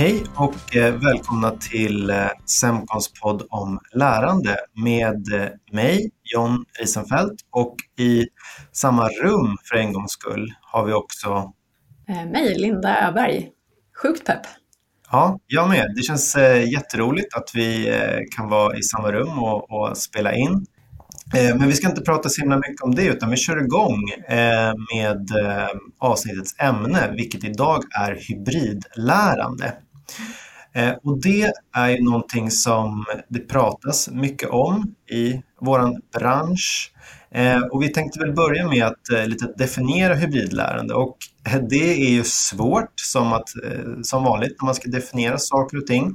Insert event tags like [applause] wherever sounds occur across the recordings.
Hej och eh, välkomna till eh, Semcons podd om lärande med eh, mig, John Risenfeldt och i samma rum för en gångs skull har vi också mig, Linda Öberg. Sjukt pepp. Ja, jag med. Det känns jätteroligt att vi kan vara i samma rum och, och spela in. Men vi ska inte prata så himla mycket om det utan vi kör igång med avsnittets ämne vilket idag är hybridlärande. Eh, och det är ju någonting som det pratas mycket om i vår bransch. Eh, och vi tänkte väl börja med att eh, lite definiera hybridlärande och eh, det är ju svårt som, att, eh, som vanligt när man ska definiera saker och ting.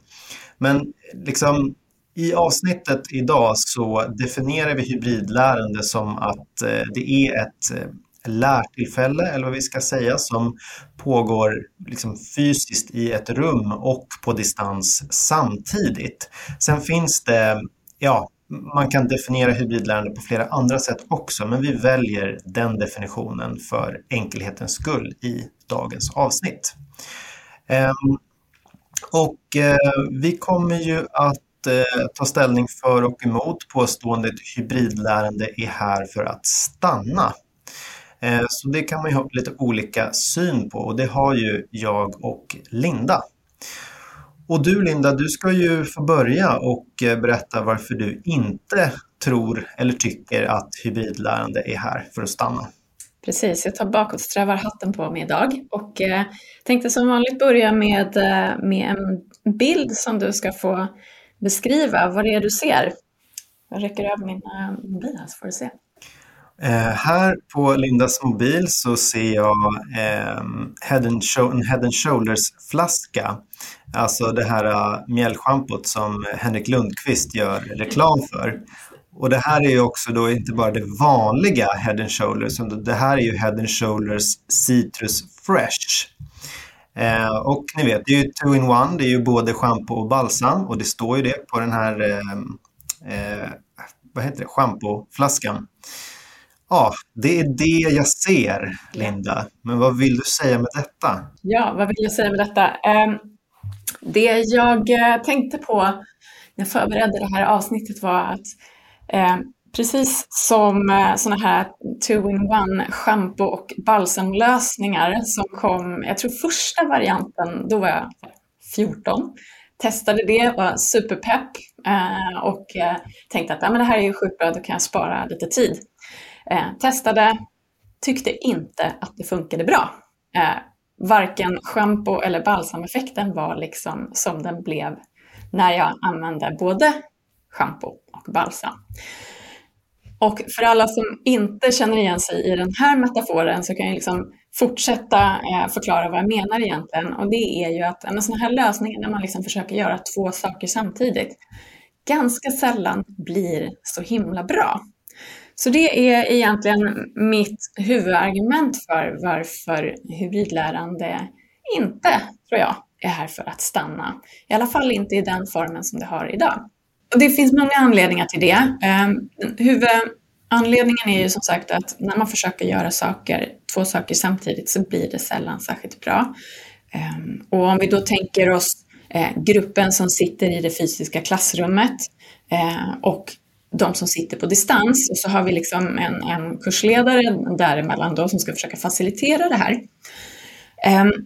Men liksom i avsnittet idag så definierar vi hybridlärande som att eh, det är ett lärtillfälle, eller vad vi ska säga, som pågår liksom fysiskt i ett rum och på distans samtidigt. Sen finns det, ja, man kan definiera hybridlärande på flera andra sätt också, men vi väljer den definitionen för enkelhetens skull i dagens avsnitt. Ehm, och eh, vi kommer ju att eh, ta ställning för och emot påståendet hybridlärande är här för att stanna. Eh, så det kan man ju ha lite olika syn på och det har ju jag och Linda. Och du Linda, du ska ju få börja och eh, berätta varför du inte tror eller tycker att hybridlärande är här för att stanna. Precis, jag tar bakåtsträvarhatten på mig idag och eh, tänkte som vanligt börja med, eh, med en bild som du ska få beskriva vad det är du ser. Jag räcker över min mobil här så får du se. Eh, här på Lindas mobil så ser jag eh, head and en Head and Shoulders-flaska. Alltså det här uh, mjällschampot som Henrik Lundqvist gör reklam för. Och det här är ju också då inte bara det vanliga Head and Shoulders, utan det här är ju Head and Shoulders Citrus Fresh. Eh, och ni vet, det är ju two in one, det är ju både schampo och balsam och det står ju det på den här eh, eh, vad heter det, schampoflaskan. Ja, det är det jag ser, Linda. Men vad vill du säga med detta? Ja, vad vill jag säga med detta? Ehm, det jag eh, tänkte på när jag förberedde det här avsnittet var att ehm, precis som eh, sådana här two-in-one schampo och balsamlösningar som kom, jag tror första varianten, då var jag 14, testade det, var superpepp eh, och tänkte att ja, men det här är ju sjukt bra, då kan jag spara lite tid. Eh, testade, tyckte inte att det funkade bra. Eh, varken schampo eller balsameffekten var liksom som den blev när jag använde både schampo och balsam. Och för alla som inte känner igen sig i den här metaforen så kan jag liksom fortsätta eh, förklara vad jag menar egentligen. Och det är ju att en sån här lösning när man liksom försöker göra två saker samtidigt ganska sällan blir så himla bra. Så det är egentligen mitt huvudargument för varför hybridlärande inte, tror jag, är här för att stanna. I alla fall inte i den formen som det har idag. Och det finns många anledningar till det. Ehm, huvudanledningen är ju som sagt att när man försöker göra saker, två saker samtidigt så blir det sällan särskilt bra. Ehm, och om vi då tänker oss eh, gruppen som sitter i det fysiska klassrummet eh, och de som sitter på distans och så har vi liksom en, en kursledare däremellan då som ska försöka facilitera det här. Um,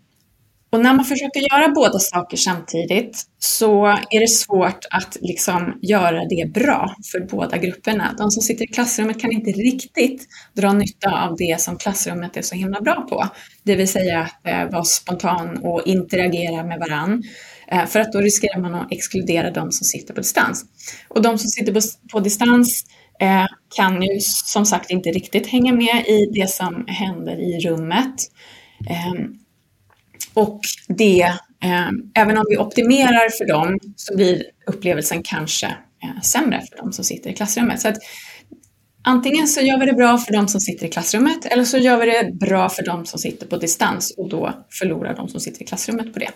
och när man försöker göra båda saker samtidigt så är det svårt att liksom göra det bra för båda grupperna. De som sitter i klassrummet kan inte riktigt dra nytta av det som klassrummet är så himla bra på. Det vill säga att vara spontan och interagera med varann. Eh, för att då riskerar man att exkludera de som sitter på distans. Och de som sitter på, på distans eh, kan ju som sagt inte riktigt hänga med i det som händer i rummet. Ehm, och det, ehm, även om vi optimerar för dem så blir upplevelsen kanske eh, sämre för de som sitter i klassrummet. Så att, Antingen så gör vi det bra för de som sitter i klassrummet eller så gör vi det bra för de som sitter på distans och då förlorar de som sitter i klassrummet på det.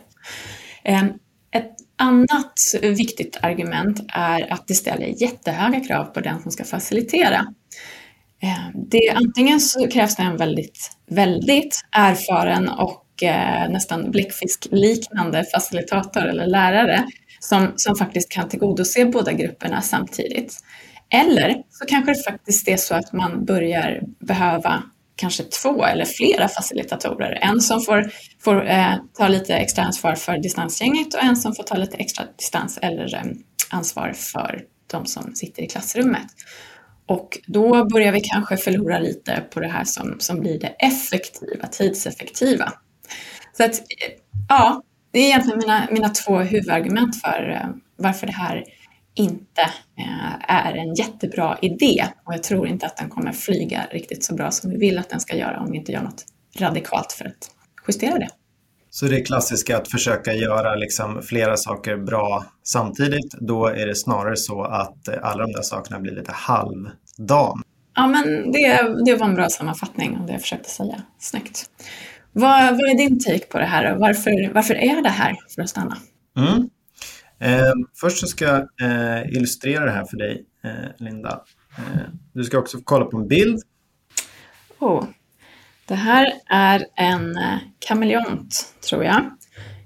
Ehm, ett annat viktigt argument är att det ställer jättehöga krav på den som ska facilitera. Eh, det, antingen så krävs det en väldigt, väldigt erfaren och eh, nästan bläckfiskliknande facilitator eller lärare som, som faktiskt kan tillgodose båda grupperna samtidigt. Eller så kanske det faktiskt är så att man börjar behöva kanske två eller flera facilitatorer. En som får, får eh, ta lite extra ansvar för distansgänget och en som får ta lite extra distans eller eh, ansvar för de som sitter i klassrummet. Och då börjar vi kanske förlora lite på det här som, som blir det effektiva, tidseffektiva. Så att, eh, ja, det är egentligen mina, mina två huvudargument för eh, varför det här inte eh, är en jättebra idé. Och jag tror inte att den kommer flyga riktigt så bra som vi vill att den ska göra om vi inte gör något radikalt för att justera det. Så det klassiska att försöka göra liksom flera saker bra samtidigt, då är det snarare så att eh, alla de där sakerna blir lite halvdam. Ja, men det, det var en bra sammanfattning av det jag försökte säga. Snyggt. Vad, vad är din take på det här? Varför, varför är det här för att stanna? Mm. Eh, först så ska jag eh, illustrera det här för dig, eh, Linda. Eh, du ska också få kolla på en bild. Oh. Det här är en eh, kameleont, tror jag.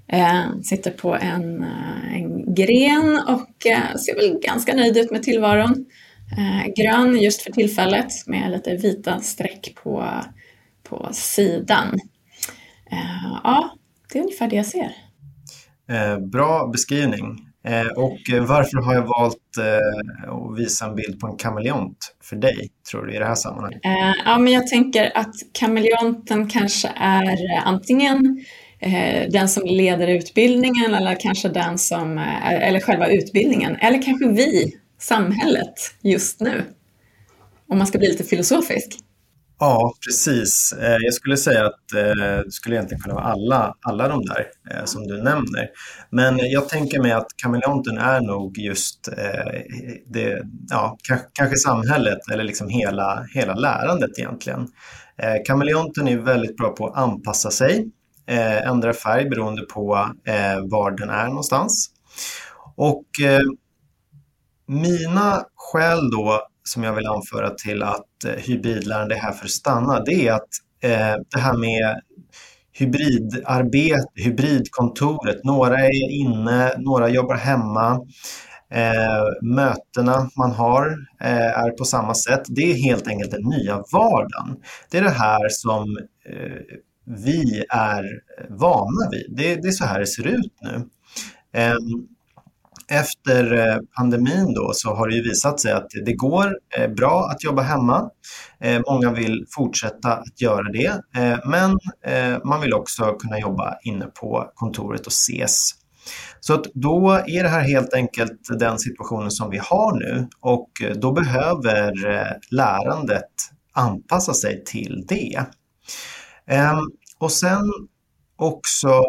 Eh, sitter på en, eh, en gren och eh, ser väl ganska nöjd ut med tillvaron. grön just för tillfället med lite vita streck på, på sidan. Ehm, ja, det är ungefär det jag ser. Eh, bra beskrivning. Eh, och eh, varför har jag valt eh, att visa en bild på en kameleont för dig, tror du, i det här sammanhanget? Eh, ja, men jag tänker att kameleonten kanske är antingen den som leder utbildningen eller kanske den som, eller själva utbildningen, eller kanske vi, samhället, just nu. Om man ska bli lite filosofisk. Ja, precis. Eh, jag skulle säga att eh, det skulle egentligen kunna vara alla, alla de där eh, som du nämner. Men jag tänker mig att kameleonten är nog just det, ja, kanske samhället eller liksom hela, hela lärandet egentligen. Kameleonten är väldigt bra på att anpassa sig, ändra färg beroende på var den är någonstans. Och mina skäl då som jag vill anföra till att eh, hybridlärande är här för att stanna, det är att eh, det här med hybridarbete, hybridkontoret, några är inne, några jobbar hemma. Eh, mötena man har eh, är på samma sätt. Det är helt enkelt den nya vardagen. Det är det här som eh, vi är vana vid. Det, det, är så här det ser ut nu. Ehm, efter eh, pandemin då så har det ju visat sig att det går eh, bra att jobba hemma. Eh, många vill fortsätta att göra det, men man vill också kunna jobba inne på kontoret och ses. Så att då är det här helt enkelt den situationen som vi har nu och då behöver lärandet anpassa sig till det. Ehm, och sen också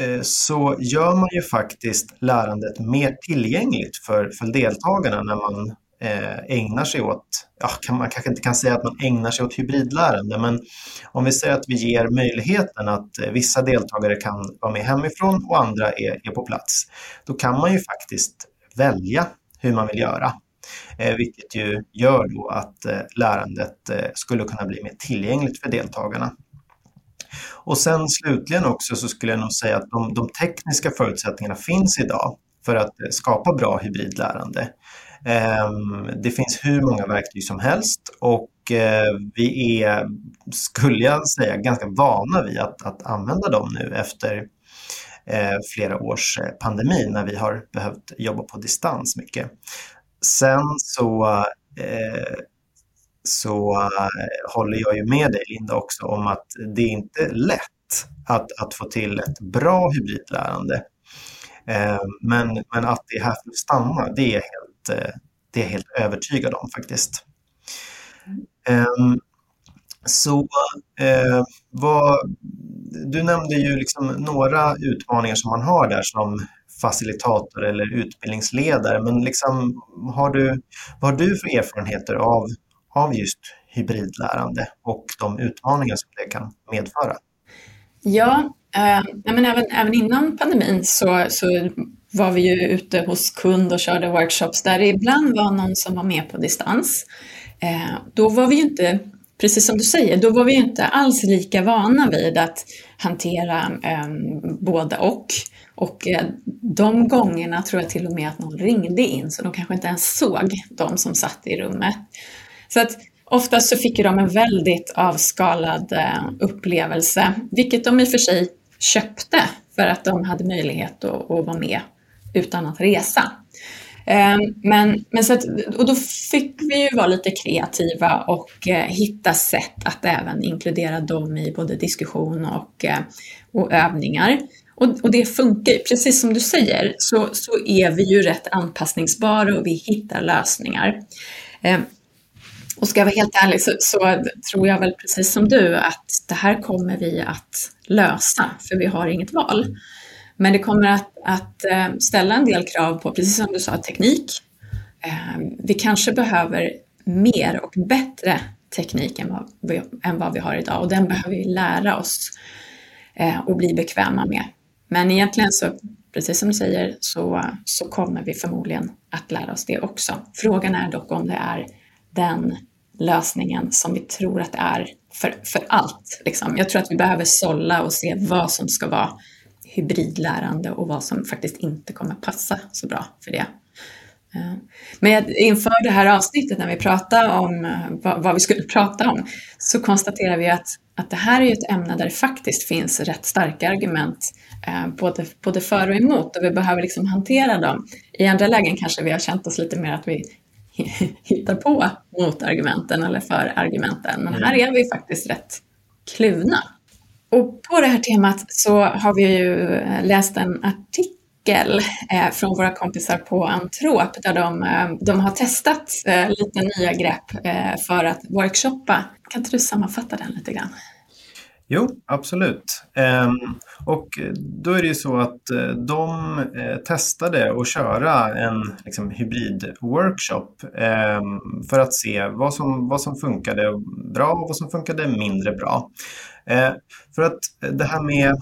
Eh, så gör man ju faktiskt lärandet mer tillgängligt för, för deltagarna när man eh, ägnar sig åt, ja, kan, man kanske inte kan säga att man ägnar sig åt hybridlärande, men om vi säger att vi ger möjligheten att eh, vissa deltagare kan vara med hemifrån och andra är, är på plats, då kan man ju faktiskt välja hur man vill göra. Vilket ju gör då att lärandet skulle kunna bli mer tillgängligt för deltagarna. Och sen slutligen också så skulle jag nog säga att de, de tekniska förutsättningarna finns idag för att eh, skapa bra hybridlärande. Ehm, det finns hur många verktyg som helst och eh, vi är, skulle jag säga, ganska vana vid att, att använda dem nu efter eh, flera års pandemi när vi har behövt jobba på distans mycket. Sen så så äh, håller jag ju med dig Linda också om att det är inte lätt att, att få till ett bra hybridlärande. Eh, men, men att det är här för att stanna, det är jag helt, eh, det är helt övertygad om faktiskt. Ehm, eh, så vad, du nämnde ju liksom några utmaningar som man har där som facilitator eller utbildningsledare, men liksom, har du, vad har du för erfarenheter av av just hybridlärande och de utmaningar som det kan medföra? Ja, eh, men även, även innan pandemin så, så var vi ju ute hos kund och körde workshops där det ibland var någon som var med på distans. Eh, då var vi ju inte precis som du säger, då var vi inte alls lika vana vid att hantera eh, både och. Och eh, de gångerna tror jag till och med att någon ringde in, så de kanske inte ens såg de som satt i rummet. Så att oftast så fick de en väldigt avskalad eh, upplevelse, vilket de i och för sig köpte för att de hade möjlighet att, att vara med utan att resa. Ehm, men, men så att, och då fick vi ju vara lite kreativa och eh, hitta sätt att även inkludera dem i både diskussion och, eh, och övningar. Och, och, det funkar ju, precis som du säger, så, så är vi ju rätt anpassningsbara och vi hittar lösningar. Ehm, och ska jag vara helt ärlig så, så, tror jag väl precis som du att det här kommer vi att lösa, för vi har inget val. Men det kommer att, att eh, ställa en del krav på, precis som du sa, teknik. Eh, vi kanske behöver mer och bättre teknik än vad vi, än vad vi har idag och den behöver vi lära oss eh, och bli bekväma med. Men egentligen så, precis som du säger, så, så kommer vi förmodligen att lära oss det också. Frågan är dock om det är den lösningen som vi tror att det är för, för allt. Liksom. Jag tror att vi behöver sålla och se vad som ska vara hybridlärande och vad som faktiskt inte kommer passa så bra för det. Eh, men inför det här avsnittet när vi pratade om eh, vad vi skulle [laughs] prata om så konstaterar vi att, att det här är ett ämne där det faktiskt finns rätt starka argument eh, både, både för och emot och vi behöver liksom hantera dem. I andra lägen kanske vi har känt oss lite mer att vi [laughs] hittar på motargumenten eller för argumenten men här är vi faktiskt rätt kluvna. Och på det här temat så har vi ju eh, läst en artikel eh, från våra kompisar på Antrop där de, eh, de har testat lite nya grepp för att workshoppa. Kan inte du sammanfatta den lite grann? Jo, absolut. Ehm, och då är det ju så att eh, de eh, testade att köra en liksom, hybridworkshop ehm, för att se vad som, vad som funkade bra och vad som funkade mindre bra. Eh, för att det här med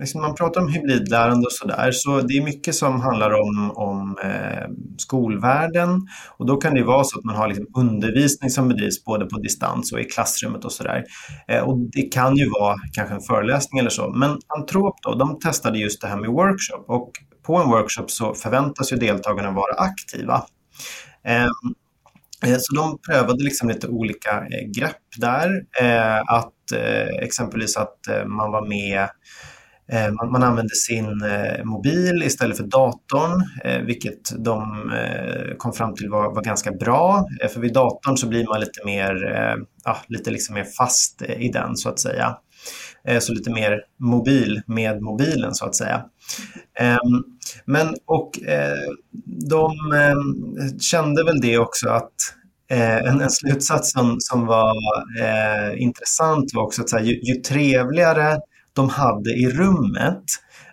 Liksom man pratar om hybridlärande och sådär, så det är mycket som handlar om, om eh, skolvärlden. Och då kan det vara så att man har liksom undervisning som bedrivs både på distans och i klassrummet och sådär. Eh, och det kan ju vara kanske en föreläsning eller så. Men Antrop då, de testade just det här med workshop och på en workshop så förväntas ju deltagarna vara aktiva. Ehm, eh, så de prövade liksom lite olika eh, grepp där. Eh, att eh, exempelvis att man var med Eh, man, använder sin eh, mobil istället för datorn, eh, vilket de kom fram till var, var ganska bra. För vid datorn så blir man lite mer, ja, lite liksom mer fast i den så att säga. Så lite mer mobil med mobilen så att säga. Ehm, men och de kände väl det också att Eh, en, en, slutsats som, som var eh, intressant var också att här, ju, ju, trevligare de hade i rummet,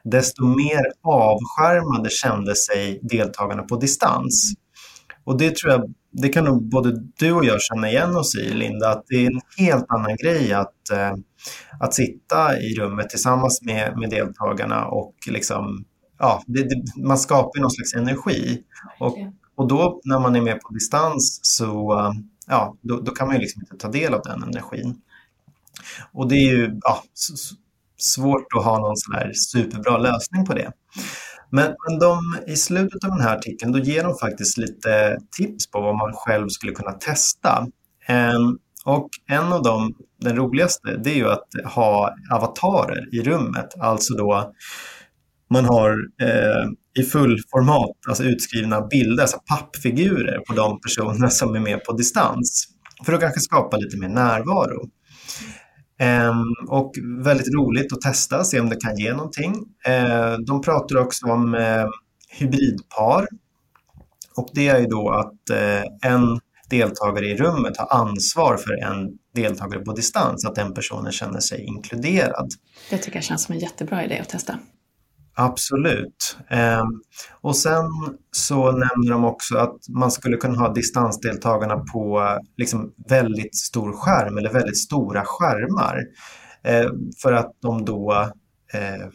desto mer avskärmade kände sig deltagarna på distans. Och det tror jag, det kan nog både du och jag känna igen oss i, Linda, att det är en helt annan grej att, eh, att sitta i rummet tillsammans med, med deltagarna och liksom, ja, det, det, man skapar någon slags energi. Och och då när man är med på distans så ja, då, då kan man ju liksom inte ta del av den energin. Och det är ju ja, svårt att ha någon sån här superbra lösning på det. Men, men de, i slutet av den här artikeln då ger de faktiskt lite tips på vad man själv skulle kunna testa. Um, och en av dem, den roligaste, det är ju att ha avatarer i rummet. Alltså då man har eh, i fullformat, alltså utskrivna bilder, alltså pappfigurer på de personer som är med på distans. För att kanske skapa lite mer närvaro. Ehm, och väldigt roligt att testa, se om det kan ge någonting. Ehm, de pratar också om ehm, hybridpar. Och det är ju då att eh, en deltagare i rummet har ansvar för en deltagare på distans, att den personen känner sig inkluderad. Det tycker jag känns som en jättebra idé att testa. Absolut. Ehm, och sen så nämner de också att man skulle kunna ha distansdeltagarna på liksom väldigt stor skärm eller väldigt stora skärmar. Ehm, för att de då eh,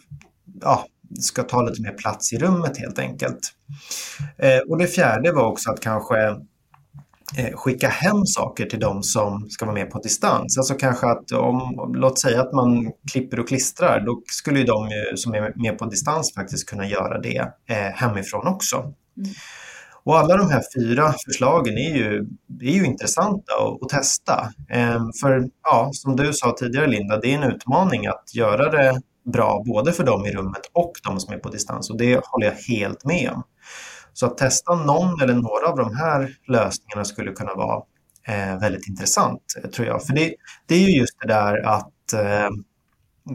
ja, ska ta lite mer plats i rummet helt enkelt. Ehm, och det fjärde var också att kanske skicka hem saker till de som ska vara med på distans. Alltså kanske att om, låt säga att man klipper och klistrar, då skulle ju de som är med på distans faktiskt kunna göra det eh, hemifrån också. Mm. Och alla de här fyra förslagen är ju, är ju intressanta att, att testa. Ehm, för ja, som du sa tidigare Linda, det är en utmaning att göra det bra både för dem i rummet och de som är på distans och det håller jag helt med om. Så att testa någon eller några av de här lösningarna skulle kunna vara eh, väldigt intressant eh, tror jag. För det, det är ju just det där att, eh,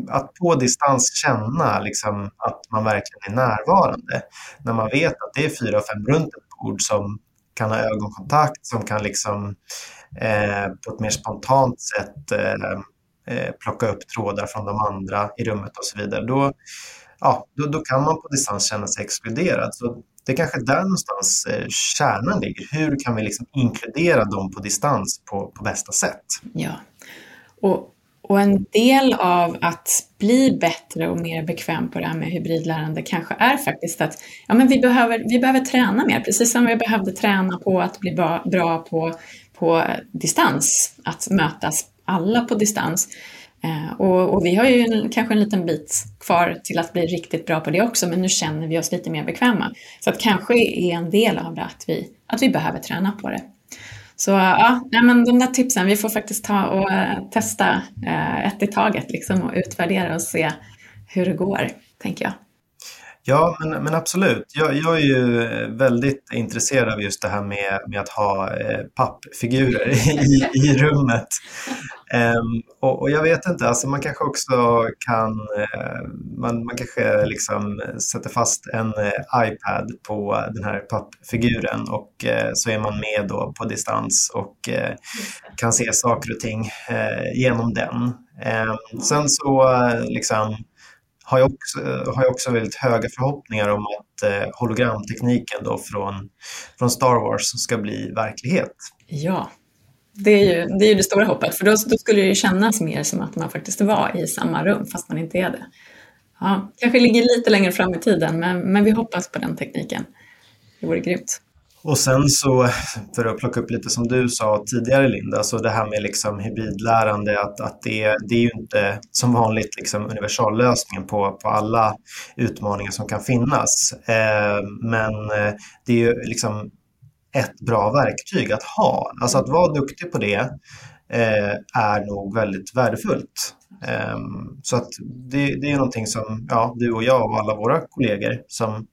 att på distans känna liksom, att man verkligen är närvarande. När man vet att det är fyra, fem runt ett bord som kan ha ögonkontakt, som kan liksom eh, på ett mer spontant sätt eh, eh plocka upp trådar från de andra i rummet och så vidare. Då, ja, då, då kan man på distans känna sig exkluderad. Så det är kanske där någonstans eh, kärnan ligger. Hur kan vi liksom inkludera dem på distans på, på bästa sätt? Ja, och, och en del av att bli bättre och mer bekväm på det här med hybridlärande kanske är faktiskt att ja, men vi, behöver, vi behöver träna mer, precis som vi behövde träna på att bli bra, bra på, på distans, att mötas alla på distans. Eh, och, och, vi har ju en, kanske en liten bit kvar till att bli riktigt bra på det också, men nu känner vi oss lite mer bekväma. Så att kanske är en del av det att vi, att vi behöver träna på det. Så ja, nej, men de där tipsen, vi får faktiskt ta och eh, testa eh, ett i taget liksom, och utvärdera och se hur det går, tänker jag. Ja, men, men absolut. Jag, jag, är ju väldigt intresserad av just det här med, med att ha eh, pappfigurer i, i rummet. Um, och, och, jag vet inte, alltså man kanske också kan, uh, man, man kanske liksom sätter fast en uh, iPad på den här pappfiguren och uh, så är man med då på distans och kan se saker och ting genom den. Um, sen så liksom har jag också, har jag också väldigt höga förhoppningar om att eh, hologramtekniken då från, från Star Wars ska bli verklighet. Ja, det är ju det, är ju det stora hoppet, för då, då skulle det ju kännas mer som att man faktiskt var i samma rum, fast man inte är det. Ja, kanske ligger lite längre fram i tiden, men, men vi hoppas på den tekniken. Det vore grymt. Och sen så, för att plocka upp lite som du sa tidigare Linda, så det här med liksom hybridlärande, att, att det, det är ju inte som vanligt liksom universallösningen på, på alla utmaningar som kan finnas. Eh, men eh, det är ju liksom ett bra verktyg att ha. Alltså att vara duktig på det eh, är nog väldigt värdefullt. Eh, så att det, det är någonting som ja, du och jag och alla våra kollegor som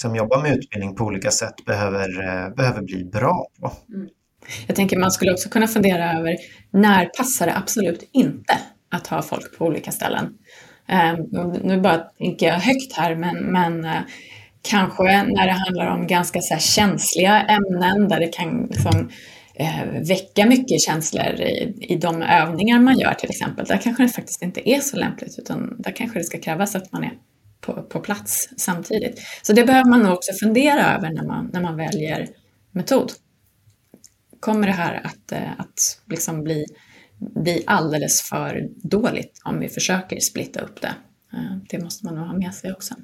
som jobbar med utbildning på olika sätt behöver, eh, behöver bli bra på. Mm. Jag tänker man skulle också kunna fundera över när passar det absolut inte att ha folk på olika ställen? Ehm, nu bara tänker jag högt här, men, men eh, kanske när det handlar om ganska så känsliga ämnen där det kan liksom, eh, väcka mycket känslor i, i de övningar man gör till exempel. Där kanske det faktiskt inte är så lämpligt, utan där kanske det ska krävas att man är på, på plats samtidigt. Så det behöver man nog också fundera över när man, när man väljer metod. Kommer det här att, eh, att liksom bli, bli alldeles för dåligt om vi försöker splitta upp det? Eh, det måste man nog ha med sig också.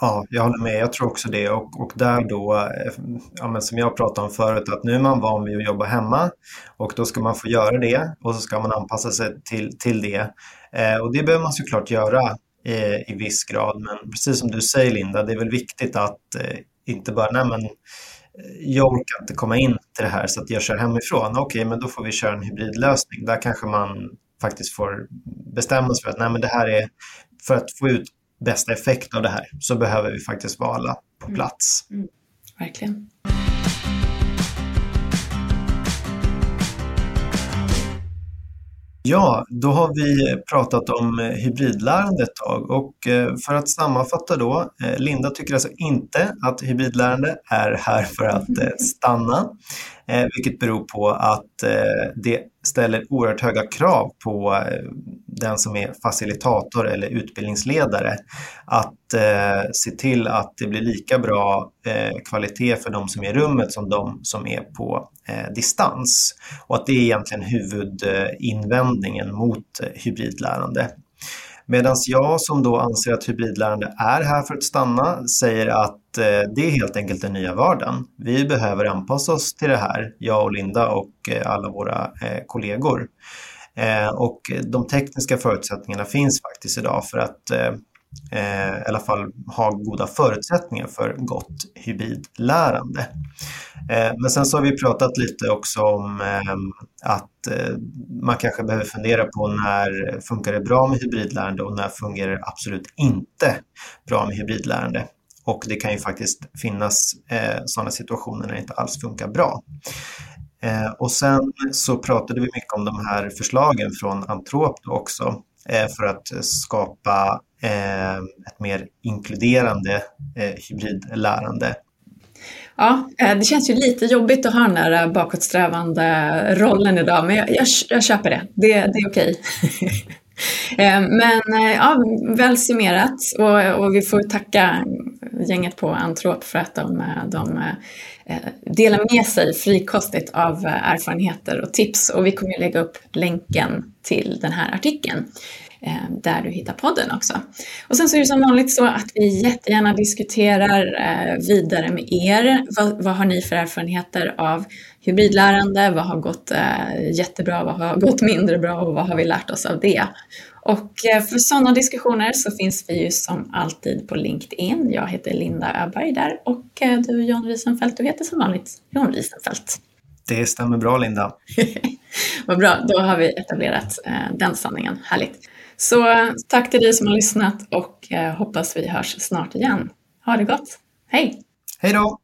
Ja, jag håller med. Jag tror också det. Och, och där då, eh, ja, men som jag pratade om förut, att nu är man van vid att jobba hemma och då ska man få göra det och så ska man anpassa sig till, till det. Eh, och det behöver man såklart göra i, i viss grad. Men precis som du säger Linda, det är väl viktigt att eh, inte bara, nej men eh, jag orkar inte komma in till det här så att jag kör hemifrån. Okej, okay, men då får vi köra en hybridlösning. Där kanske man faktiskt får bestämma sig för att nej, men det här är för att få ut bästa effekt av det här så behöver vi faktiskt vara alla på mm. plats. Mm. Verkligen. Ja, då har vi pratat om eh, hybridlärande ett tag och eh, för att sammanfatta då, eh, Linda tycker alltså inte att hybridlärande är här för att [laughs] stanna, vilket beror på att det ställer oerhört höga krav på eh, den som är facilitator eller utbildningsledare att eh, se till att det blir lika bra eh, kvalitet för de som är i rummet som de som är på eh, distans. Och att det är egentligen huvudinvändningen mot eh, hybridlärande. Medan jag som då anser att hybridlärande är här för att stanna säger att Eh, det är helt enkelt den nya vardagen. Vi behöver anpassa oss till det här, jag och Linda och eh, alla våra eh, kollegor. Och de tekniska förutsättningarna finns faktiskt idag för att eh, i alla fall ha goda förutsättningar för gott hybridlärande. Eh, men sen så har vi pratat lite också om eh, att eh, man kanske behöver fundera på när funkar det bra med hybridlärande och när fungerar det absolut inte bra med hybridlärande. Och det kan ju faktiskt finnas eh, sådana situationer när det inte alls funkar bra. Eh, och sen så pratade vi mycket om de här förslagen från Antrop också eh, för att skapa eh, ett mer inkluderande eh, hybridlärande. Ja, eh, det känns ju lite jobbigt att ha den där bakåtsträvande rollen idag, men jag, jag, jag köper det. Det, det är okej. Okay. [laughs] Eh, men eh, ja, väl summerat. Och, och, vi får tacka gänget på Antrop för att de, eh, de delar med sig frikostigt av erfarenheter och tips. Och vi kommer lägga upp länken till den här artikeln. Eh, där du hittar podden också. Och sen så är det som vanligt så att vi jättegärna diskuterar eh, vidare med er. Vad, vad har ni för erfarenheter av hybridlärande? Vad har gått eh, jättebra? Vad har gått mindre bra? Och vad har vi lärt oss av det? Och för sådana diskussioner så finns vi ju som alltid på LinkedIn. Jag heter Linda Öberg där och du John Wiesenfeldt, du heter som vanligt John Wiesenfeldt. Det stämmer bra Linda. [laughs] Vad bra, då har vi etablerat den sanningen. Härligt. Så tack till dig som har lyssnat och eh, hoppas vi hörs snart igen. Ha det gott. Hej! Hej då!